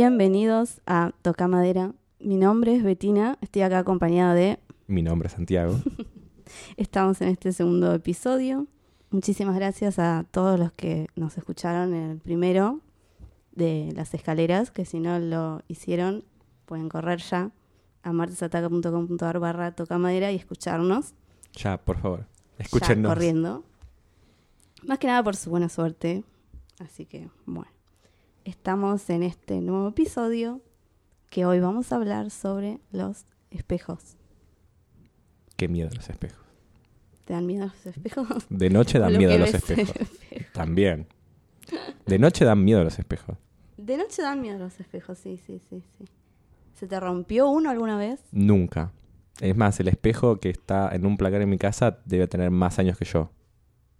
Bienvenidos a Toca Madera. Mi nombre es Betina, estoy acá acompañada de... Mi nombre es Santiago. Estamos en este segundo episodio. Muchísimas gracias a todos los que nos escucharon en el primero de las escaleras, que si no lo hicieron, pueden correr ya a martesataca.com.ar barra Toca Madera y escucharnos. Ya, por favor, Ya, escúchenos. corriendo. Más que nada por su buena suerte. Así que, bueno. Estamos en este nuevo episodio que hoy vamos a hablar sobre los espejos. Qué miedo los espejos. ¿Te dan miedo los espejos? De noche dan Lo miedo los espejos. espejo. También. De noche dan miedo los espejos. De noche dan miedo los espejos, sí, sí, sí, sí. ¿Se te rompió uno alguna vez? Nunca. Es más, el espejo que está en un placar en mi casa debe tener más años que yo.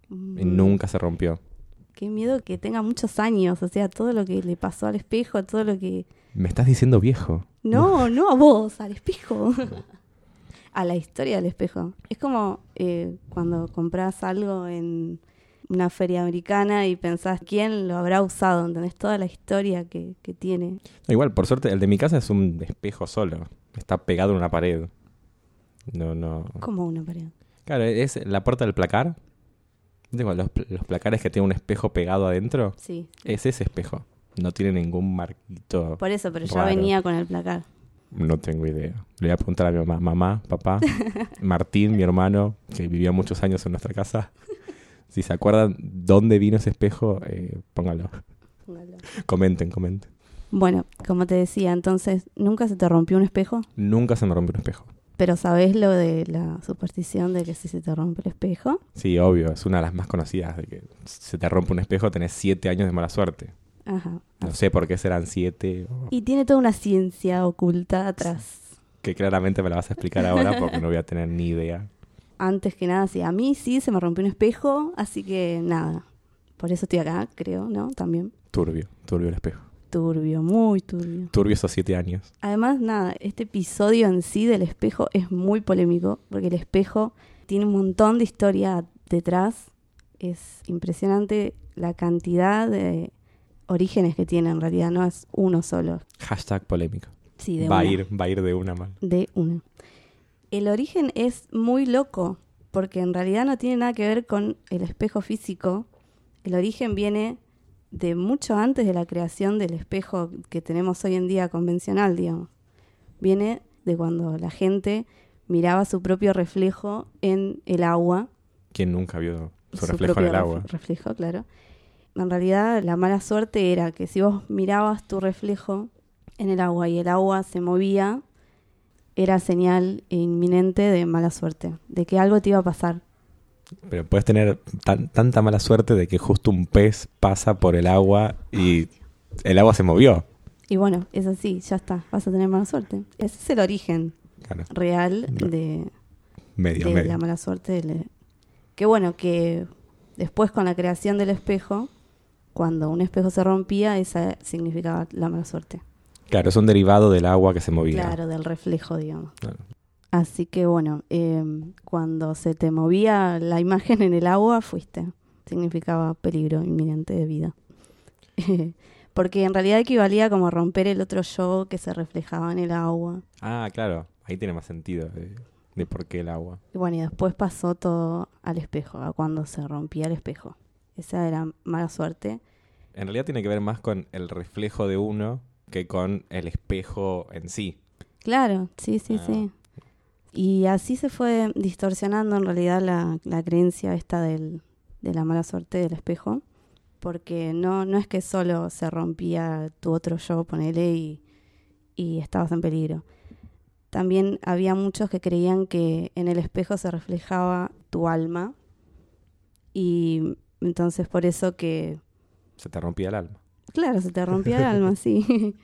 Y Mm, nunca se rompió. Qué miedo que tenga muchos años, o sea, todo lo que le pasó al espejo, todo lo que... Me estás diciendo viejo. No, no a vos, al espejo. a la historia del espejo. Es como eh, cuando compras algo en una feria americana y pensás quién lo habrá usado, ¿entendés? Toda la historia que, que tiene. Igual, por suerte, el de mi casa es un espejo solo. Está pegado en una pared. No, no. Como una pared. Claro, es la puerta del placar. Digo, los, los placares que tienen un espejo pegado adentro. Sí. Es ese espejo. No tiene ningún marquito. Por eso, pero ya Raro. venía con el placar. No tengo idea. Le voy a preguntar a mi mamá, mamá, papá, Martín, mi hermano, que vivía muchos años en nuestra casa. Si se acuerdan dónde vino ese espejo, eh, póngalo. Comenten, comenten. Bueno, como te decía, entonces, ¿nunca se te rompió un espejo? Nunca se me rompió un espejo. Pero ¿sabés lo de la superstición de que si se te rompe el espejo? Sí, obvio, es una de las más conocidas. De que se te rompe un espejo, tenés siete años de mala suerte. Ajá. No sé por qué serán siete, o- Y tiene toda una ciencia oculta atrás. que claramente me la vas a explicar ahora porque no voy a tener ni idea. Antes que nada, sí, a mí sí se me rompió un espejo, así que nada. Por eso estoy acá, creo, ¿no? También. Turbio, turbio el espejo. Turbio, muy turbio. Turbio esos siete años. Además, nada, este episodio en sí del espejo es muy polémico, porque el espejo tiene un montón de historia detrás. Es impresionante la cantidad de orígenes que tiene en realidad, no es uno solo. Hashtag polémico. Sí, de Va a ir, va a ir de una mal. de una. El origen es muy loco, porque en realidad no tiene nada que ver con el espejo físico. El origen viene de mucho antes de la creación del espejo que tenemos hoy en día convencional, digamos. Viene de cuando la gente miraba su propio reflejo en el agua. ¿Quién nunca vio su, su reflejo en el agua? ref- Reflejo, claro. En realidad, la mala suerte era que si vos mirabas tu reflejo en el agua y el agua se movía, era señal inminente de mala suerte, de que algo te iba a pasar. Pero puedes tener tan- tanta mala suerte de que justo un pez pasa por el agua y el agua se movió. Y bueno, es así, ya está, vas a tener mala suerte. Ese es el origen Claro, real de, medio, de medio. la mala suerte. del- Que bueno, que después con la creación del espejo, cuando un espejo se rompía, esa significaba la mala suerte. Claro, es un derivado del agua que se movía. Claro, del reflejo, digamos. Claro. Así que bueno, eh, cuando se te movía la imagen en el agua, fuiste. Significaba peligro inminente de vida. Porque en realidad equivalía como a romper el otro yo que se reflejaba en el agua. Ah, claro. Ahí tiene más sentido de, de por qué el agua. Y bueno, y después pasó todo al espejo, a cuando se rompía el espejo. Esa era mala suerte. En realidad tiene que ver más con el reflejo de uno que con el espejo en sí. Claro, sí, sí, Ah. sí. Y así se fue distorsionando en realidad la, la creencia esta del, de la mala suerte del espejo, porque no, no es que solo se rompía tu otro yo, ponele, y, y estabas en peligro. También había muchos que creían que en el espejo se reflejaba tu alma, y entonces por eso que Se te rompía el alma. Claro, se te rompía el alma, sí.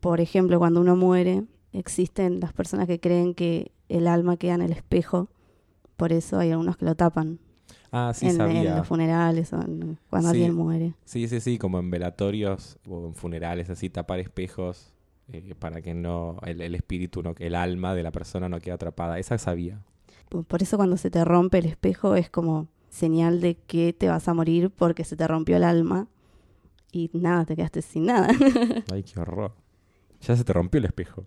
Por ejemplo, cuando uno muere, existen las personas que creen que el alma queda en el espejo, por eso hay algunos que lo tapan Ah, sí en, en sabía. los funerales o en- cuando Sí. alguien muere. Sí, sí, sí, como en velatorios o en funerales, así tapar espejos eh, para que no el, el espíritu, no, el alma de la persona no quede atrapada. Esa sabía. Por por eso cuando se te rompe el espejo es como señal de que te vas a morir porque se te rompió el alma y nada, te quedaste sin nada. Ay, qué horror. Ya se te rompió el espejo.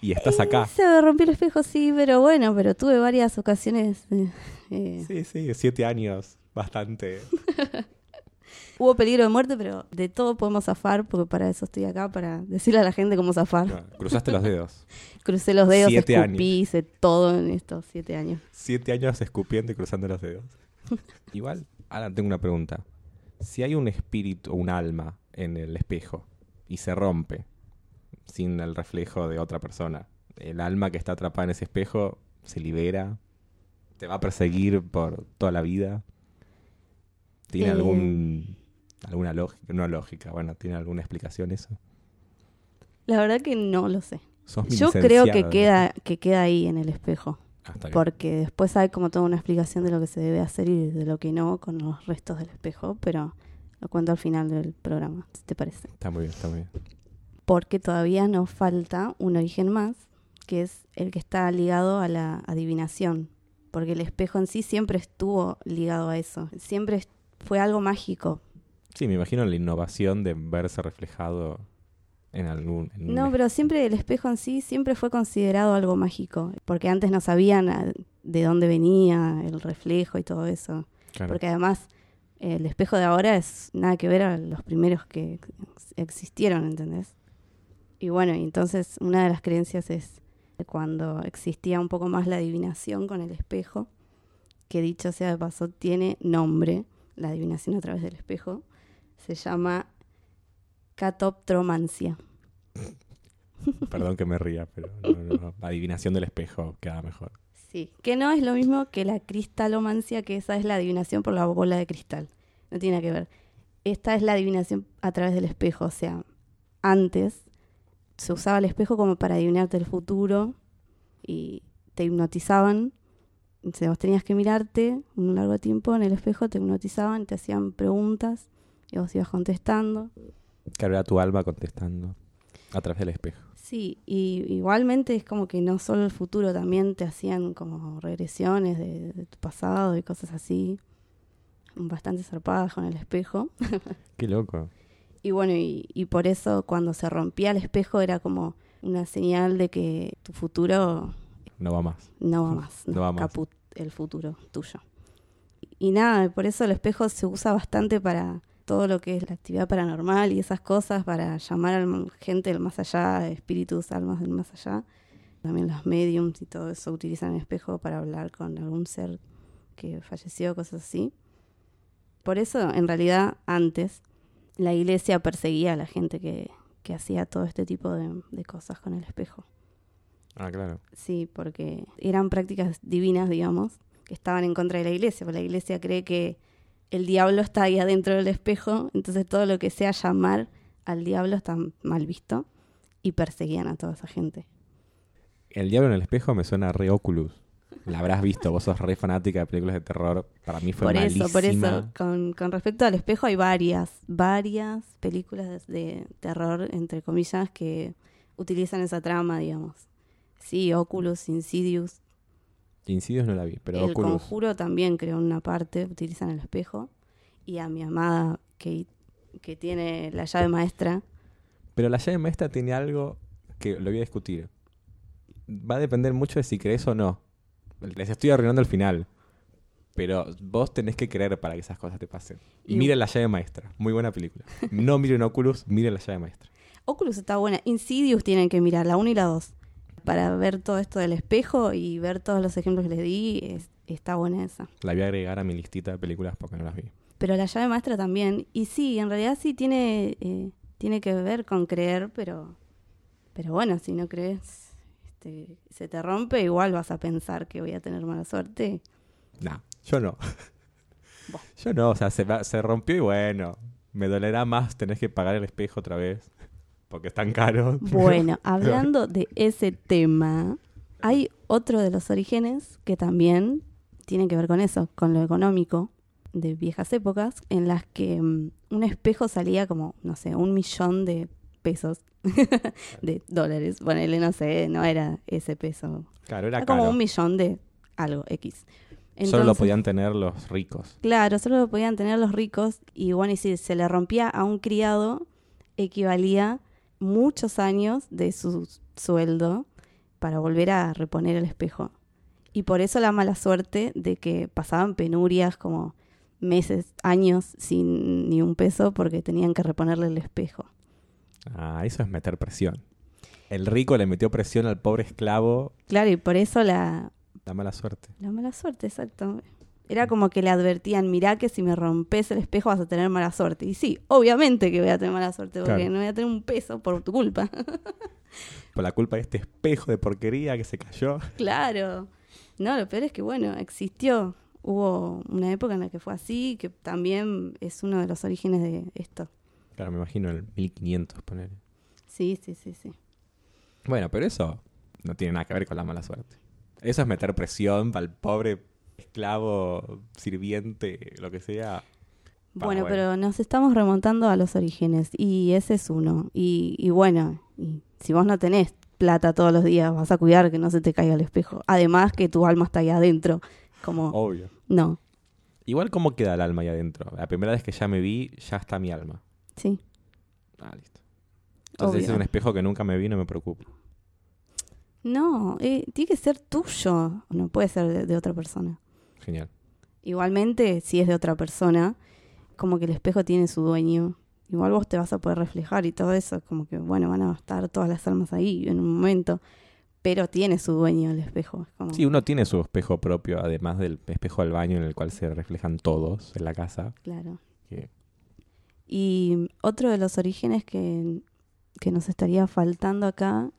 Y estás acá. Se me rompió el espejo, sí, pero bueno, pero tuve varias ocasiones. eh, eh, Sí, sí, siete años. Bastante. Hubo peligro de muerte, pero de todo podemos zafar, porque para eso estoy acá, para decirle a la gente cómo zafar. No, cruzaste los dedos. Crucé los dedos, Siete escupí, hice todo en estos siete años. Siete años escupiendo y cruzando los dedos. Igual, ahora tengo una pregunta. Si hay un espíritu o un alma en el espejo y se rompe sin el reflejo de otra persona, el alma que está atrapada en ese espejo se libera, te va a perseguir por toda la vida. ¿Tiene Eh. algún alguna lógica? No lógica, bueno, ¿tiene alguna explicación eso? La verdad que no lo sé. Yo creo que queda, que queda ahí en el espejo. Ah. Porque después hay como toda una explicación de lo que se debe hacer y de lo que no con los restos del espejo, pero lo cuento al final del programa, si te parece. Está muy bien, está muy bien. Porque todavía nos falta un origen más, que es el que está ligado a la adivinación. Porque el espejo en sí siempre estuvo ligado a eso. Siempre fue algo mágico. Sí, me imagino la innovación de verse reflejado en algún... en un No, pero siempre el espejo en sí siempre fue considerado algo mágico. Porque antes no sabían ah, de dónde venía el reflejo y todo eso. Claro. Porque además el espejo de ahora es nada que ver a los primeros que ex- existieron, ¿entendés? Y bueno, entonces una de las creencias es que cuando existía un poco más la adivinación con el espejo, que dicho sea de paso, tiene nombre, la adivinación a través del espejo, se llama catoptromancia. Perdón que me ría, pero no, no, no. adivinación del espejo queda mejor. Sí, que no es lo mismo que la cristalomancia, que esa es la adivinación por la bola de cristal. No tiene nada que ver. Esta es la adivinación a través del espejo. O sea, antes se usaba el espejo como para adivinarte el futuro y te hipnotizaban. Vos tenías que mirarte un largo tiempo en el espejo, te hipnotizaban, te hacían preguntas y vos ibas contestando. Claro, era tu alma contestando a través del espejo. Sí, y igualmente es como que no solo el futuro, también te hacían como regresiones de, de tu pasado y cosas así, bastante zarpadas con el espejo. Qué loco. Y bueno, y, y por eso cuando se rompía el espejo era como una señal de que tu futuro No va más. no va más, No va más. caput el futuro tuyo. Y nada, por eso el espejo se usa bastante para todo lo que es la actividad paranormal y esas cosas, para llamar a la gente del más allá, espíritus, almas del más allá. También los mediums y todo eso utilizan el espejo para hablar con algún ser que falleció, cosas así. Por eso, en realidad, antes la iglesia perseguía a la gente que, que hacía todo este tipo de- de cosas con el espejo. Ah, claro. Sí, porque eran prácticas divinas, digamos, que estaban en contra de la iglesia, porque la iglesia cree que el diablo está ahí adentro del espejo, entonces todo lo que sea llamar al diablo está mal visto y perseguían a toda esa gente. El diablo en el espejo me suena re Oculus. La habrás visto, vos sos re fanática de películas de terror. Para mí fue Por eso, por eso, malísima. con, con respecto al espejo hay varias, varias películas de, terror, entre comillas, que utilizan esa trama, digamos. Sí, Oculus, Insidious, Insidious no la vi, pero el Oculus. conjuro también creo una parte, utilizan el espejo. Y a mi amada Kate, que tiene la llave maestra. Pero la llave maestra tiene algo que lo voy a discutir. Va a depender mucho de si crees o no. Les estoy arruinando el final. Pero vos tenés que creer para que esas cosas te pasen. Y- Miren la llave maestra. Muy buena película. No miren Oculus, miren la llave maestra. Oculus está buena. Insidious tienen que mirar, la 1 y la 2. Para ver todo esto del espejo y ver todos los ejemplos que les di, es- está buena esa. La voy a agregar a mi listita de películas porque no las vi. Pero la llave maestra también. Y sí, en realidad sí tiene, eh, tiene que ver con creer, pero, pero bueno, si no crees, este, se te rompe, igual vas a pensar que voy a tener mala suerte. No, yo no. Yo no, o sea, se, va- se rompió y bueno, me dolerá más tener que pagar el espejo otra vez. Porque es tan caro. Bueno, hablando de ese tema, hay otro de los orígenes que también tiene que ver con eso, con lo económico de viejas épocas, en las que mm, un espejo salía como, no sé, un millón de pesos, de dólares. Bueno, no sé, no era ese peso, Claro, era era caro. como un millón de algo, X. Solo lo Entonces- podían tener los ricos. Claro, solo lo podían tener los ricos y bueno, y si se le rompía a un criado, equivalía muchos años de su sueldo para volver a reponer el espejo. Y por eso la mala suerte de que pasaban penurias como meses, años sin ni un peso porque tenían que reponerle el espejo. Ah, eso es meter presión. El rico le metió presión al pobre esclavo, Claro, y por eso la, la mala suerte. la mala suerte, exacto. Era como que le advertían, mirá que si me rompes el espejo vas a tener mala suerte. Y sí, obviamente que voy a tener mala suerte porque Claro. no voy a tener un peso por tu culpa. Por la culpa de este espejo de porquería que se cayó. claro. No, lo peor es que, bueno, existió. Hubo una época en la que fue así, que también es uno de los orígenes de esto. Claro, me imagino el 1500 poner. Sí, sí, sí, sí. Bueno, pero eso no tiene nada que ver con la mala suerte. Eso es meter presión para el pobre esclavo, sirviente, lo que sea. Bueno, bueno. pero nos estamos remontando a los orígenes y ese es uno. Y, y bueno, y si vos no tenés plata todos los días, vas a cuidar que no se te caiga el espejo. Además que tu alma está ahí adentro. Como, Obvio. no, Igual, ¿cómo queda el alma ahí adentro? La primera vez que ya me vi, ya está mi alma. Sí. Ah, listo. Entonces, si es Obvio. un espejo que nunca me vi, no me preocupo. No, eh, tiene que ser tuyo, no puede ser de, de otra persona. Genial. Igualmente, si es de otra persona, como que el espejo tiene su dueño. Igual vos te vas a poder reflejar y todo eso, como que, bueno, van a estar todas las almas ahí en un momento, pero tiene su dueño el espejo. es como- Sí, uno tiene su espejo propio, además del espejo del baño en el cual se reflejan todos en la casa. Claro. que- Y otro de los orígenes que, que nos estaría faltando acá,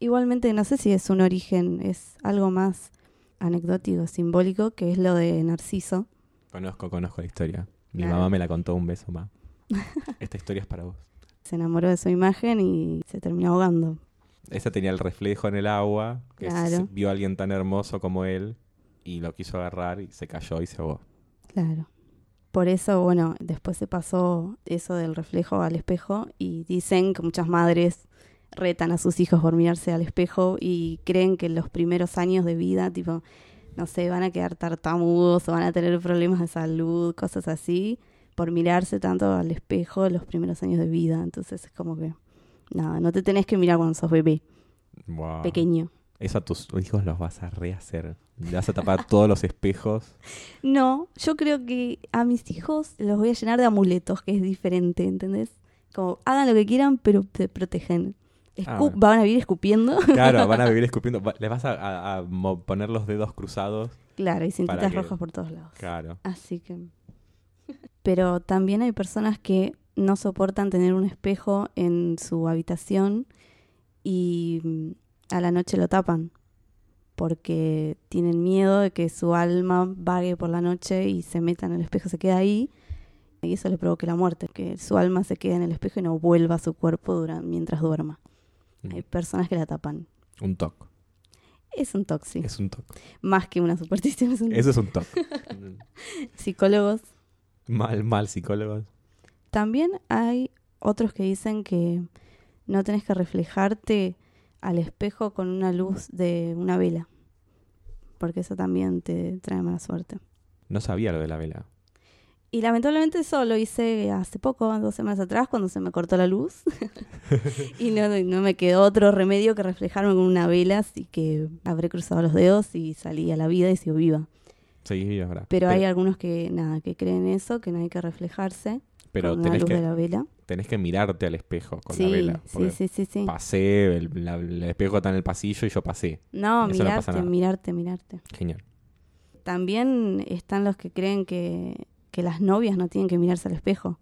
igualmente no sé si es un origen, es algo más anecdótico, simbólico, que es lo de Narciso. Conozco, conozco la historia. Mi Claro. mamá me la contó un beso más. Esta historia es para vos. Se enamoró de su imagen y se terminó ahogando. Esa tenía el reflejo en el agua, que Claro. vio a alguien tan hermoso como él y lo quiso agarrar y se cayó y se ahogó. Claro. Por eso, bueno, después se pasó eso del reflejo al espejo y dicen que muchas madres retan a sus hijos por mirarse al espejo y creen que en los primeros años de vida, tipo, no sé, van a quedar tartamudos o van a tener problemas de salud, cosas así, por mirarse tanto al espejo en los primeros años de vida. Entonces es como que, nada, no te tenés que mirar cuando sos bebé, Wow. pequeño. Eso a tus hijos los vas a rehacer. Le vas a tapar todos los espejos. No, yo creo que a mis hijos los voy a llenar de amuletos, que es diferente, ¿entendés? Como hagan lo que quieran, pero te protegen. Ah, bueno. Van a vivir escupiendo. Claro, van a vivir escupiendo. Les vas a, a- a mo- poner los dedos cruzados. claro, y cintitas que- rojas por todos lados. Claro. Así que. Pero también hay personas que no soportan tener un espejo en su habitación y a la noche lo tapan porque tienen miedo de que su alma vague por la noche y se meta en el espejo, se queda ahí y eso le provoque la muerte, que su alma se quede en el espejo y no vuelva a su cuerpo durante, mientras duerma. Hay personas que la tapan. Un toque. Es un toxi, Es un toque. más que una superstición, es un Eso es un toque. psicólogos mal, mal psicólogos. También hay otros que dicen que no tenés que reflejarte al espejo con una luz de una vela, porque eso también te trae mala suerte. No sabía lo de la vela. Y lamentablemente eso lo hice hace poco, dos semanas atrás, cuando se me cortó la luz. y no, no me quedó otro remedio que reflejarme con una vela, así que habré cruzado los dedos y salí a la vida y sigo viva. Seguís viva ahora. Pero hay algunos que, nada, que creen eso, que no hay que reflejarse pero con tenés luz que, de la vela. Tenés que mirarte al espejo con sí, la vela. sí, sí, sí, sí. Pasé, el, la- el espejo está en el pasillo y yo pasé. No, Eso mirarte, mirarte, mirarte. Genial. También están los que creen que, que las novias no tienen que mirarse al espejo.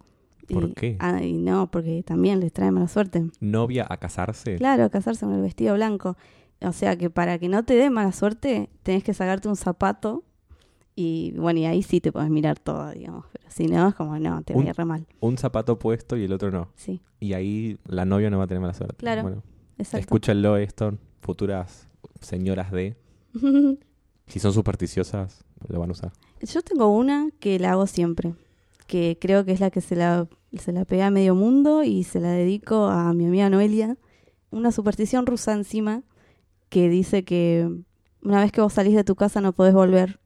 ¿Por Y- qué? ah, y no, porque también les trae mala suerte. ¿Novia a casarse? Claro, casarse con el vestido blanco. O sea que para que no te dé mala suerte, tenés que sacarte un zapato y bueno, y ahí sí te puedes mirar todo, digamos. Pero si no, es como no, te Un- voy a re mal. Un zapato puesto y el otro no. Sí, Y ahí la novia no va a tener mala suerte. Claro. Bueno, exacto. escúchenlo esto, futuras señoras de... Si son supersticiosas, lo van a usar. Yo tengo una que la hago siempre, que creo que es la que se la, se la pegué a medio mundo y se la dedico a mi amiga Noelia. Una superstición rusa encima que dice que una vez que vos salís de tu casa no podés volver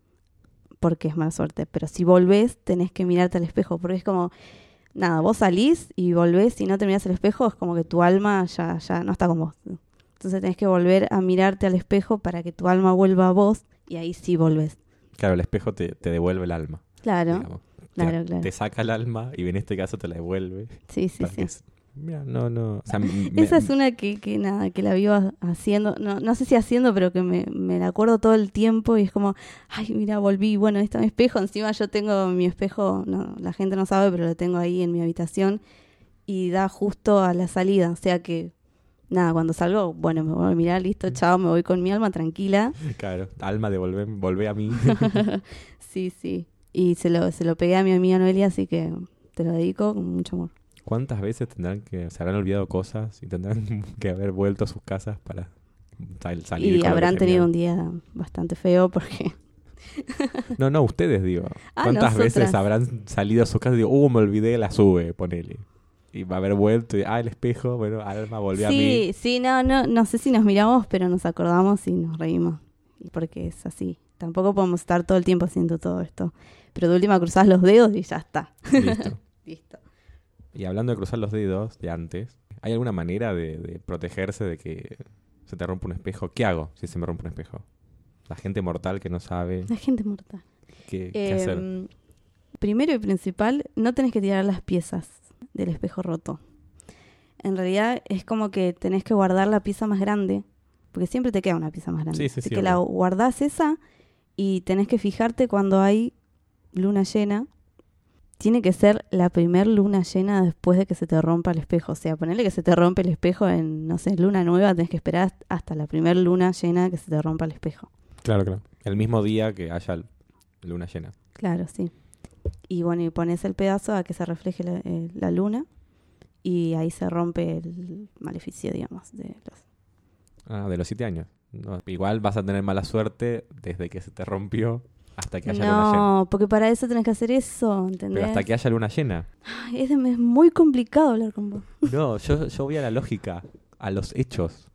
porque es mala suerte. Pero si volvés, tenés que mirarte al espejo, porque es como, nada, vos salís y volvés y no te mirás al espejo, es como que tu alma ya, ya no está con vos. Entonces tenés que volver a mirarte al espejo para que tu alma vuelva a vos y ahí sí volvés. Claro, el espejo te, te devuelve el alma. Claro, digamos. claro, te, claro. te saca el alma y en este caso te la devuelve. Sí, sí, que sí. Mira, no, no. O sea, m- me- Esa es una que, que nada, que la vivo haciendo, no, no sé si haciendo, pero que me, me la acuerdo todo el tiempo y es como, ay, mira, volví, bueno, ahí está mi espejo, encima yo tengo mi espejo, no, la gente no sabe, pero lo tengo ahí en mi habitación y da justo a la salida, o sea que, nada, cuando salgo, bueno, me voy a mirar, listo, chao, me voy con mi alma tranquila, Claro, alma, devolve, volvé a mí. sí, sí, y se lo, se lo pegué a mi amiga Noelia, así que te lo dedico con mucho amor. ¿Cuántas veces tendrán que, se habrán olvidado cosas y tendrán que haber vuelto a sus casas para sal- salir Y con lo que habrán tenido un día bastante feo porque... No, no, ustedes digo. Ah, ¿Cuántas veces habrán salido a sus casas y digo, uh, me olvidé la sube, ponele? Y va a haber vuelto y, ah, el espejo, bueno, alma, volví a mí. Sí, sí, no, no, no sé si nos miramos, pero nos acordamos y nos reímos. Y porque es así. Tampoco podemos estar todo el tiempo haciendo todo esto. Pero de última cruzás los dedos y ya está. Listo. Listo. Y hablando de cruzar los dedos de antes, ¿hay alguna manera de, de protegerse de que se te rompa un espejo? ¿Qué hago si se me rompe un espejo? La gente mortal que no sabe La gente mortal. qué, qué hacer. Em, primero y principal, no tenés que tirar las piezas del espejo roto. En realidad es como que tenés que guardar la pieza más grande, porque siempre te queda una pieza más grande. Sí, sí, Así sí, que la guardás esa y tenés que fijarte cuando hay luna llena. Tiene que ser la primer luna llena después de que se te rompa el espejo. O sea, ponerle que se te rompe el espejo en, no sé, luna nueva, tenés que esperar hasta la primer luna llena que se te rompa el espejo. Claro, claro. El mismo día que haya luna llena. Claro, sí. Y bueno, y pones el pedazo a que se refleje la, eh, la luna y ahí se rompe el maleficio, digamos, de los... Ah, de los siete años. No, igual vas a tener mala suerte desde que se te rompió hasta que haya luna llena. No, porque para eso tenés que hacer eso, ¿entendés? Pero hasta que haya luna llena. Ay, es, de- es muy complicado hablar con vos. No, yo, yo voy a la lógica, a los hechos.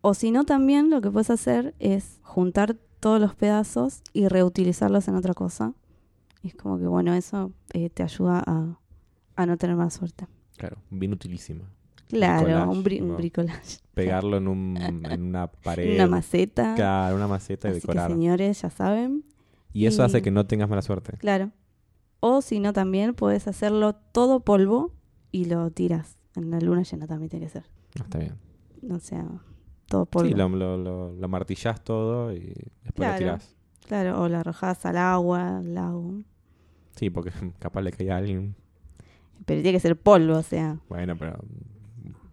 O si no, también lo que puedes hacer es juntar todos los pedazos y reutilizarlos en otra cosa. Y es como que, bueno, eso eh, te ayuda a, a no tener más suerte. Claro, bien utilísima. Claro, Bricolage, un, bri- un bricolage. Pegarlo en, un, en una pared. Una maceta. Claro, una maceta y Así que, decorar. señores, ya saben. Y eso y- hace que no tengas mala suerte. Claro. O si no, también puedes hacerlo todo polvo y lo tiras. En la luna llena también tiene que ser. Ah, Está bien. O sea, todo polvo. Sí, lo, lo, lo, lo martillás todo y después Claro. lo tirás. Claro, o lo arrojás al agua, al lago. Sí, porque capaz le cae a alguien. Pero tiene que ser polvo, o sea, Bueno, pero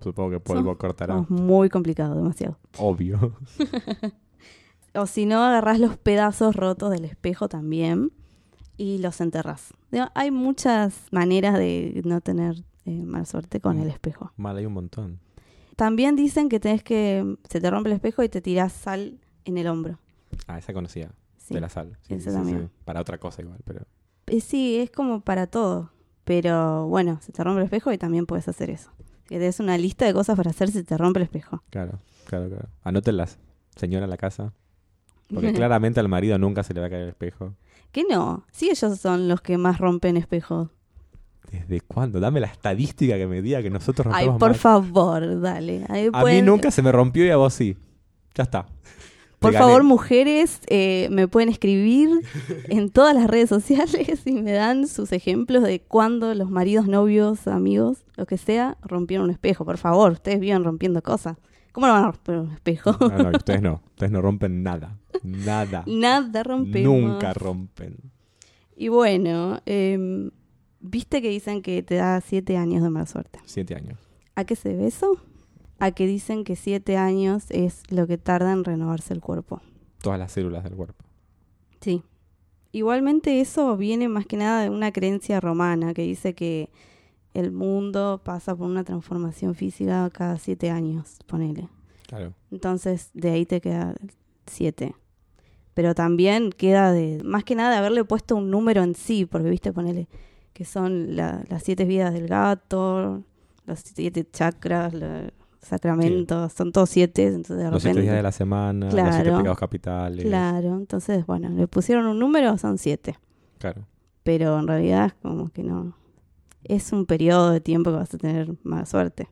supongo que polvo cortará. es muy complicado, demasiado. Obvio. O si no, agarrás los pedazos rotos del espejo también y los enterrás. Digo, Hay muchas maneras de no tener eh, mala suerte con Mm. el espejo. Mal, hay un montón. También dicen que tenés que, se te rompe el espejo y te tirás sal en el hombro. Ah, esa conocía. Sí. De la sal. Sí, Esa sí, también. Para otra cosa igual, pero... Eh, sí, es como para todo. Pero bueno, se te rompe el espejo y también puedes hacer eso. Que tenés una lista de cosas para hacer si te rompe el espejo. Claro, claro, claro. Anótenlas, señora en la casa. Porque claramente al marido nunca se le va a caer el espejo. ¿Qué no? Sí, ellos son los que más rompen espejos. ¿Desde cuándo? Dame la estadística que me diga que nosotros Ay, rompemos por más. favor, dale. Ahí A mí pueden- nunca se me rompió y a vos sí. Ya está. Por gané. favor, mujeres, eh, me pueden escribir en todas las redes sociales y me dan sus ejemplos de cuando los maridos, novios, amigos, lo que sea, rompieron un espejo. Por favor, ustedes viven rompiendo cosas. ¿Cómo no van a romper un espejo? No, no, ustedes no. Ustedes no rompen nada. Nada. Nada rompemos. Nunca rompen. Y bueno, em, viste que dicen que te da siete años de mala suerte. Siete años. ¿A qué se debe eso? A que dicen que siete años es lo que tarda en renovarse el cuerpo. Todas las células del cuerpo. Sí. Igualmente eso viene más que nada de una creencia romana que dice que el mundo pasa por una transformación física cada siete años, ponele. Claro. Entonces de ahí te queda siete. Pero también queda de, más que nada de haberle puesto un número en sí, porque viste, ponele que son la- las siete vidas del gato, los siete chakras, la- sacramentos, son todos siete, entonces de Los siete días de la semana, los siete pecados capitales. Claro, entonces, bueno, le pusieron un número, son siete. Claro. Pero en realidad es como que no. Es un periodo de tiempo que vas a tener mala suerte.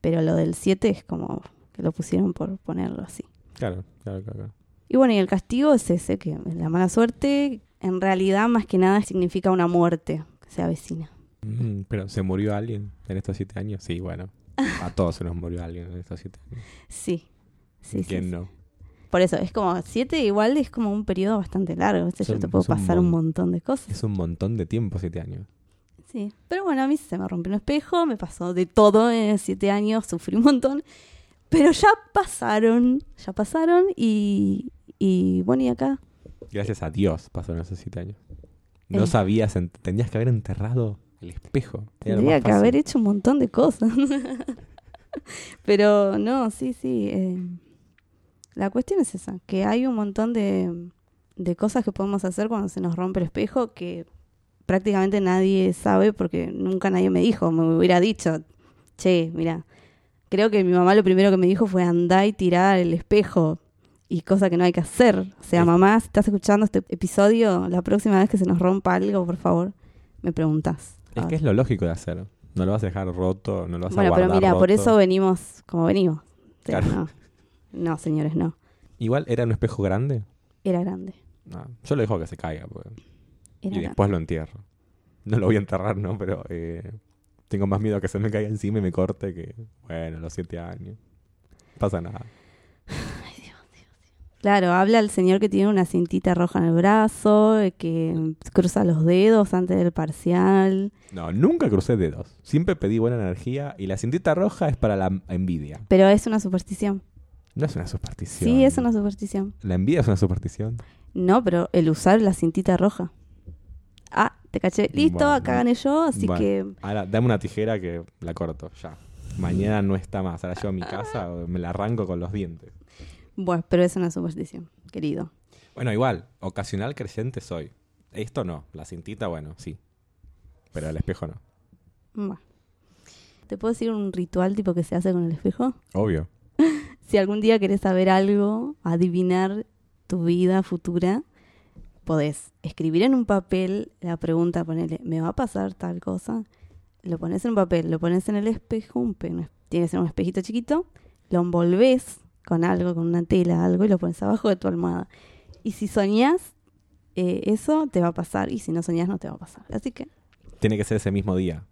Pero lo del siete es como que lo pusieron por ponerlo así. Claro, claro, claro. claro. Y bueno, y el castigo es ese, que la mala suerte en realidad más que nada significa una muerte que se avecina. Mm, pero, ¿se murió alguien en estos siete años? Sí, bueno. A todos se nos murió alguien en estos siete años. Sí. Sí, ¿Quién sí. no? Por eso, es como siete igual es como un periodo bastante largo. Es Yo te puedo un pasar un mon- montón de cosas. Es un montón de tiempo, siete años. Sí, pero bueno, a mí se me rompió un espejo, me pasó de todo en siete años, sufrí un montón, pero ya pasaron, ya pasaron y, y bueno, y acá, Gracias a Dios pasaron esos siete años. No Eh. sabías, tenías que haber enterrado el espejo. Tendría que haber hecho un montón de cosas. pero no, sí, sí, eh, la cuestión es esa, que hay un montón de, de cosas que podemos hacer cuando se nos rompe el espejo que prácticamente nadie sabe porque nunca nadie me dijo, me hubiera dicho, che, mira, creo que mi mamá lo primero que me dijo fue andá y tirar el espejo y cosa que no hay que hacer. O sea, mamá, si estás escuchando este episodio, la próxima vez que se nos rompa algo, por favor, me preguntas. Es que es lo lógico de hacer. No lo vas a dejar roto, no lo vas a bueno, guardar pero mira, por eso venimos como venimos. O sea, Claro. no. no, señores, no. Igual era un espejo grande. Era grande. No, yo lo dejo que se caiga. porque- y después lo entierro. No lo voy a enterrar, ¿no? Pero eh, tengo más miedo a que se me caiga encima y me corte que, bueno, los siete años. Pasa nada. Claro, habla el señor que tiene una cintita roja en el brazo, eh, que cruza los dedos antes del parcial. No, nunca crucé dedos. Siempre pedí buena energía y la cintita roja es para la envidia. Pero es una superstición. No es una superstición. Sí, es una superstición. La envidia es una superstición. No, pero el usar la cintita roja. Ah, te caché. Listo, Bueno. acá gané yo, así Bueno. que... Ahora, dame una tijera que la corto, ya. Mañana no está más. Ahora llevo a mi casa, me la arranco con los dientes. Bueno, pero es una superstición, querido. Bueno, igual, ocasional creyente soy. Esto no, la cintita, bueno, sí. Pero el espejo no. Bueno. ¿Te puedo decir un ritual tipo que se hace con el espejo? Obvio. Si algún día querés saber algo, adivinar tu vida futura, podés escribir en un papel la pregunta, ponele, ¿me va a pasar tal cosa? Lo pones en un papel, lo pones en el espejo, un pe- un- tiene que ser un espejito chiquito, lo envolves con algo, con una tela, algo, y lo pones abajo de tu almohada. Y si soñás, eh, eso te va a pasar, y si no soñás, no te va a pasar. Así que Tiene que ser ese mismo día.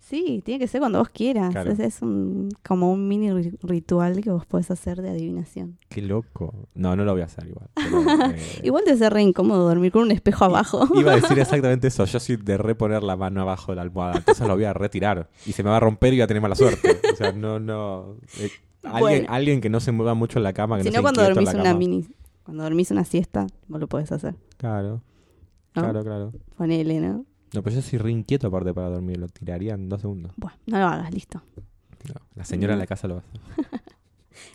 Sí, tiene que ser cuando vos quieras. Claro. Es, es un, como un mini ri- ritual que vos podés hacer de adivinación. Qué loco. No, no lo voy a hacer igual. pero, eh, Igual debe ser re incómodo dormir con un espejo abajo. Iba a decir exactamente eso. Yo soy de reponer la mano abajo de la almohada. Entonces lo voy a retirar. Y se me va a romper y voy a tener mala suerte. O sea, no, no. eh, alguien, Bueno. alguien que no se mueva mucho en la cama. Que si no no, cuando dormís una mini, cuando dormís una siesta, vos lo podés hacer. Claro, ¿no? claro, claro. Ponele, ¿no? No, pero yo soy re inquieto aparte para dormir. Lo tiraría en dos segundos. Bueno, no lo hagas, listo. No, la señora en la casa lo va a hacer.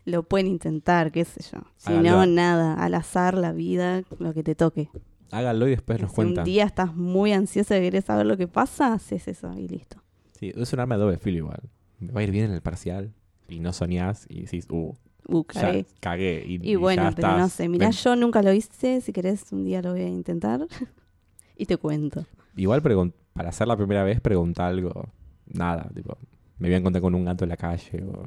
Lo pueden intentar, qué sé yo. Si Háganlo. no, nada. Al azar, la vida, lo que te toque. Háganlo y después nos si un cuentan. día estás muy ansioso y querés saber lo que pasa, haces eso y listo. Sí, es un arma de doble filo igual. Me va a ir bien en el parcial. Y no soñás y decís, uh, Uh, ya cagué. cagué. Y, bueno, ya pero no sé. Mirá, Ven. yo nunca lo hice. Si querés, un día lo voy a intentar. y te cuento. Igual para hacer la primera vez pregunta algo. Nada, tipo, me voy a encontrar con un gato en la calle o,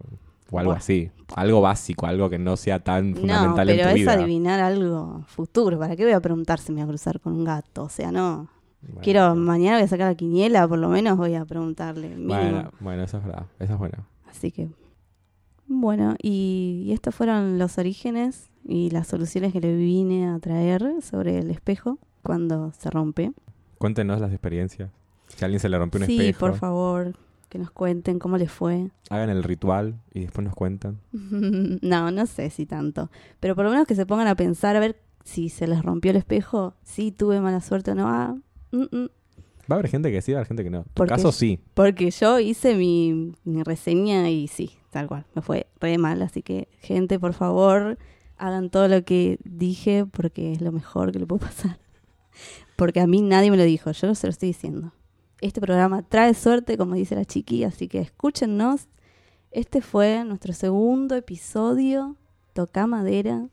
o algo Buah. así. Algo básico, algo que no sea tan No, fundamental pero en tu es vida. adivinar algo futuro. ¿Para qué voy a preguntar si me voy a cruzar con un gato? O sea, no. Bueno, Quiero, no. mañana voy a sacar la quiniela, por lo menos voy a preguntarle. mínimo. Bueno, bueno, eso es verdad. Eso es bueno. Así que, bueno, y, y estos fueron los orígenes y las soluciones que le vine a traer sobre el espejo cuando se rompe. Cuéntenos las experiencias. Si a alguien se le rompió un sí, espejo, por favor, que nos cuenten cómo les fue. hagan el ritual y después nos cuentan. no, no sé si tanto. Pero por lo menos que se pongan a pensar a ver si se les rompió el espejo, si tuve mala suerte o no. Ah, mm, mm. Va a haber gente que sí, va a haber gente que no. En tu caso sí. Porque yo hice mi, mi reseña y sí, tal cual, me fue re mal. Así que, gente, por favor, hagan todo lo que dije porque es lo mejor que le puede pasar. Porque a mí nadie me lo dijo, yo se lo estoy diciendo. Este programa trae suerte, como dice la chiqui, así que escúchennos Este fue nuestro segundo episodio, Toca Madera.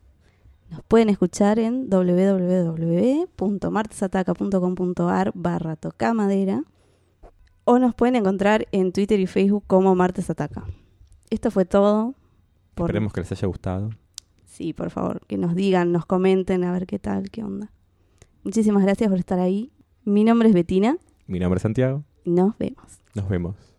Nos pueden escuchar en www.martesataca.com.ar barra Toca Madera o nos pueden encontrar en Twitter y Facebook como Martes Ataca. Esto fue todo. Por... Esperemos que les haya gustado. Sí, por favor, que nos digan, nos comenten a ver qué tal, qué onda. Muchísimas gracias por estar ahí. Mi nombre es Betina. Mi nombre es Santiago. Nos vemos. Nos vemos.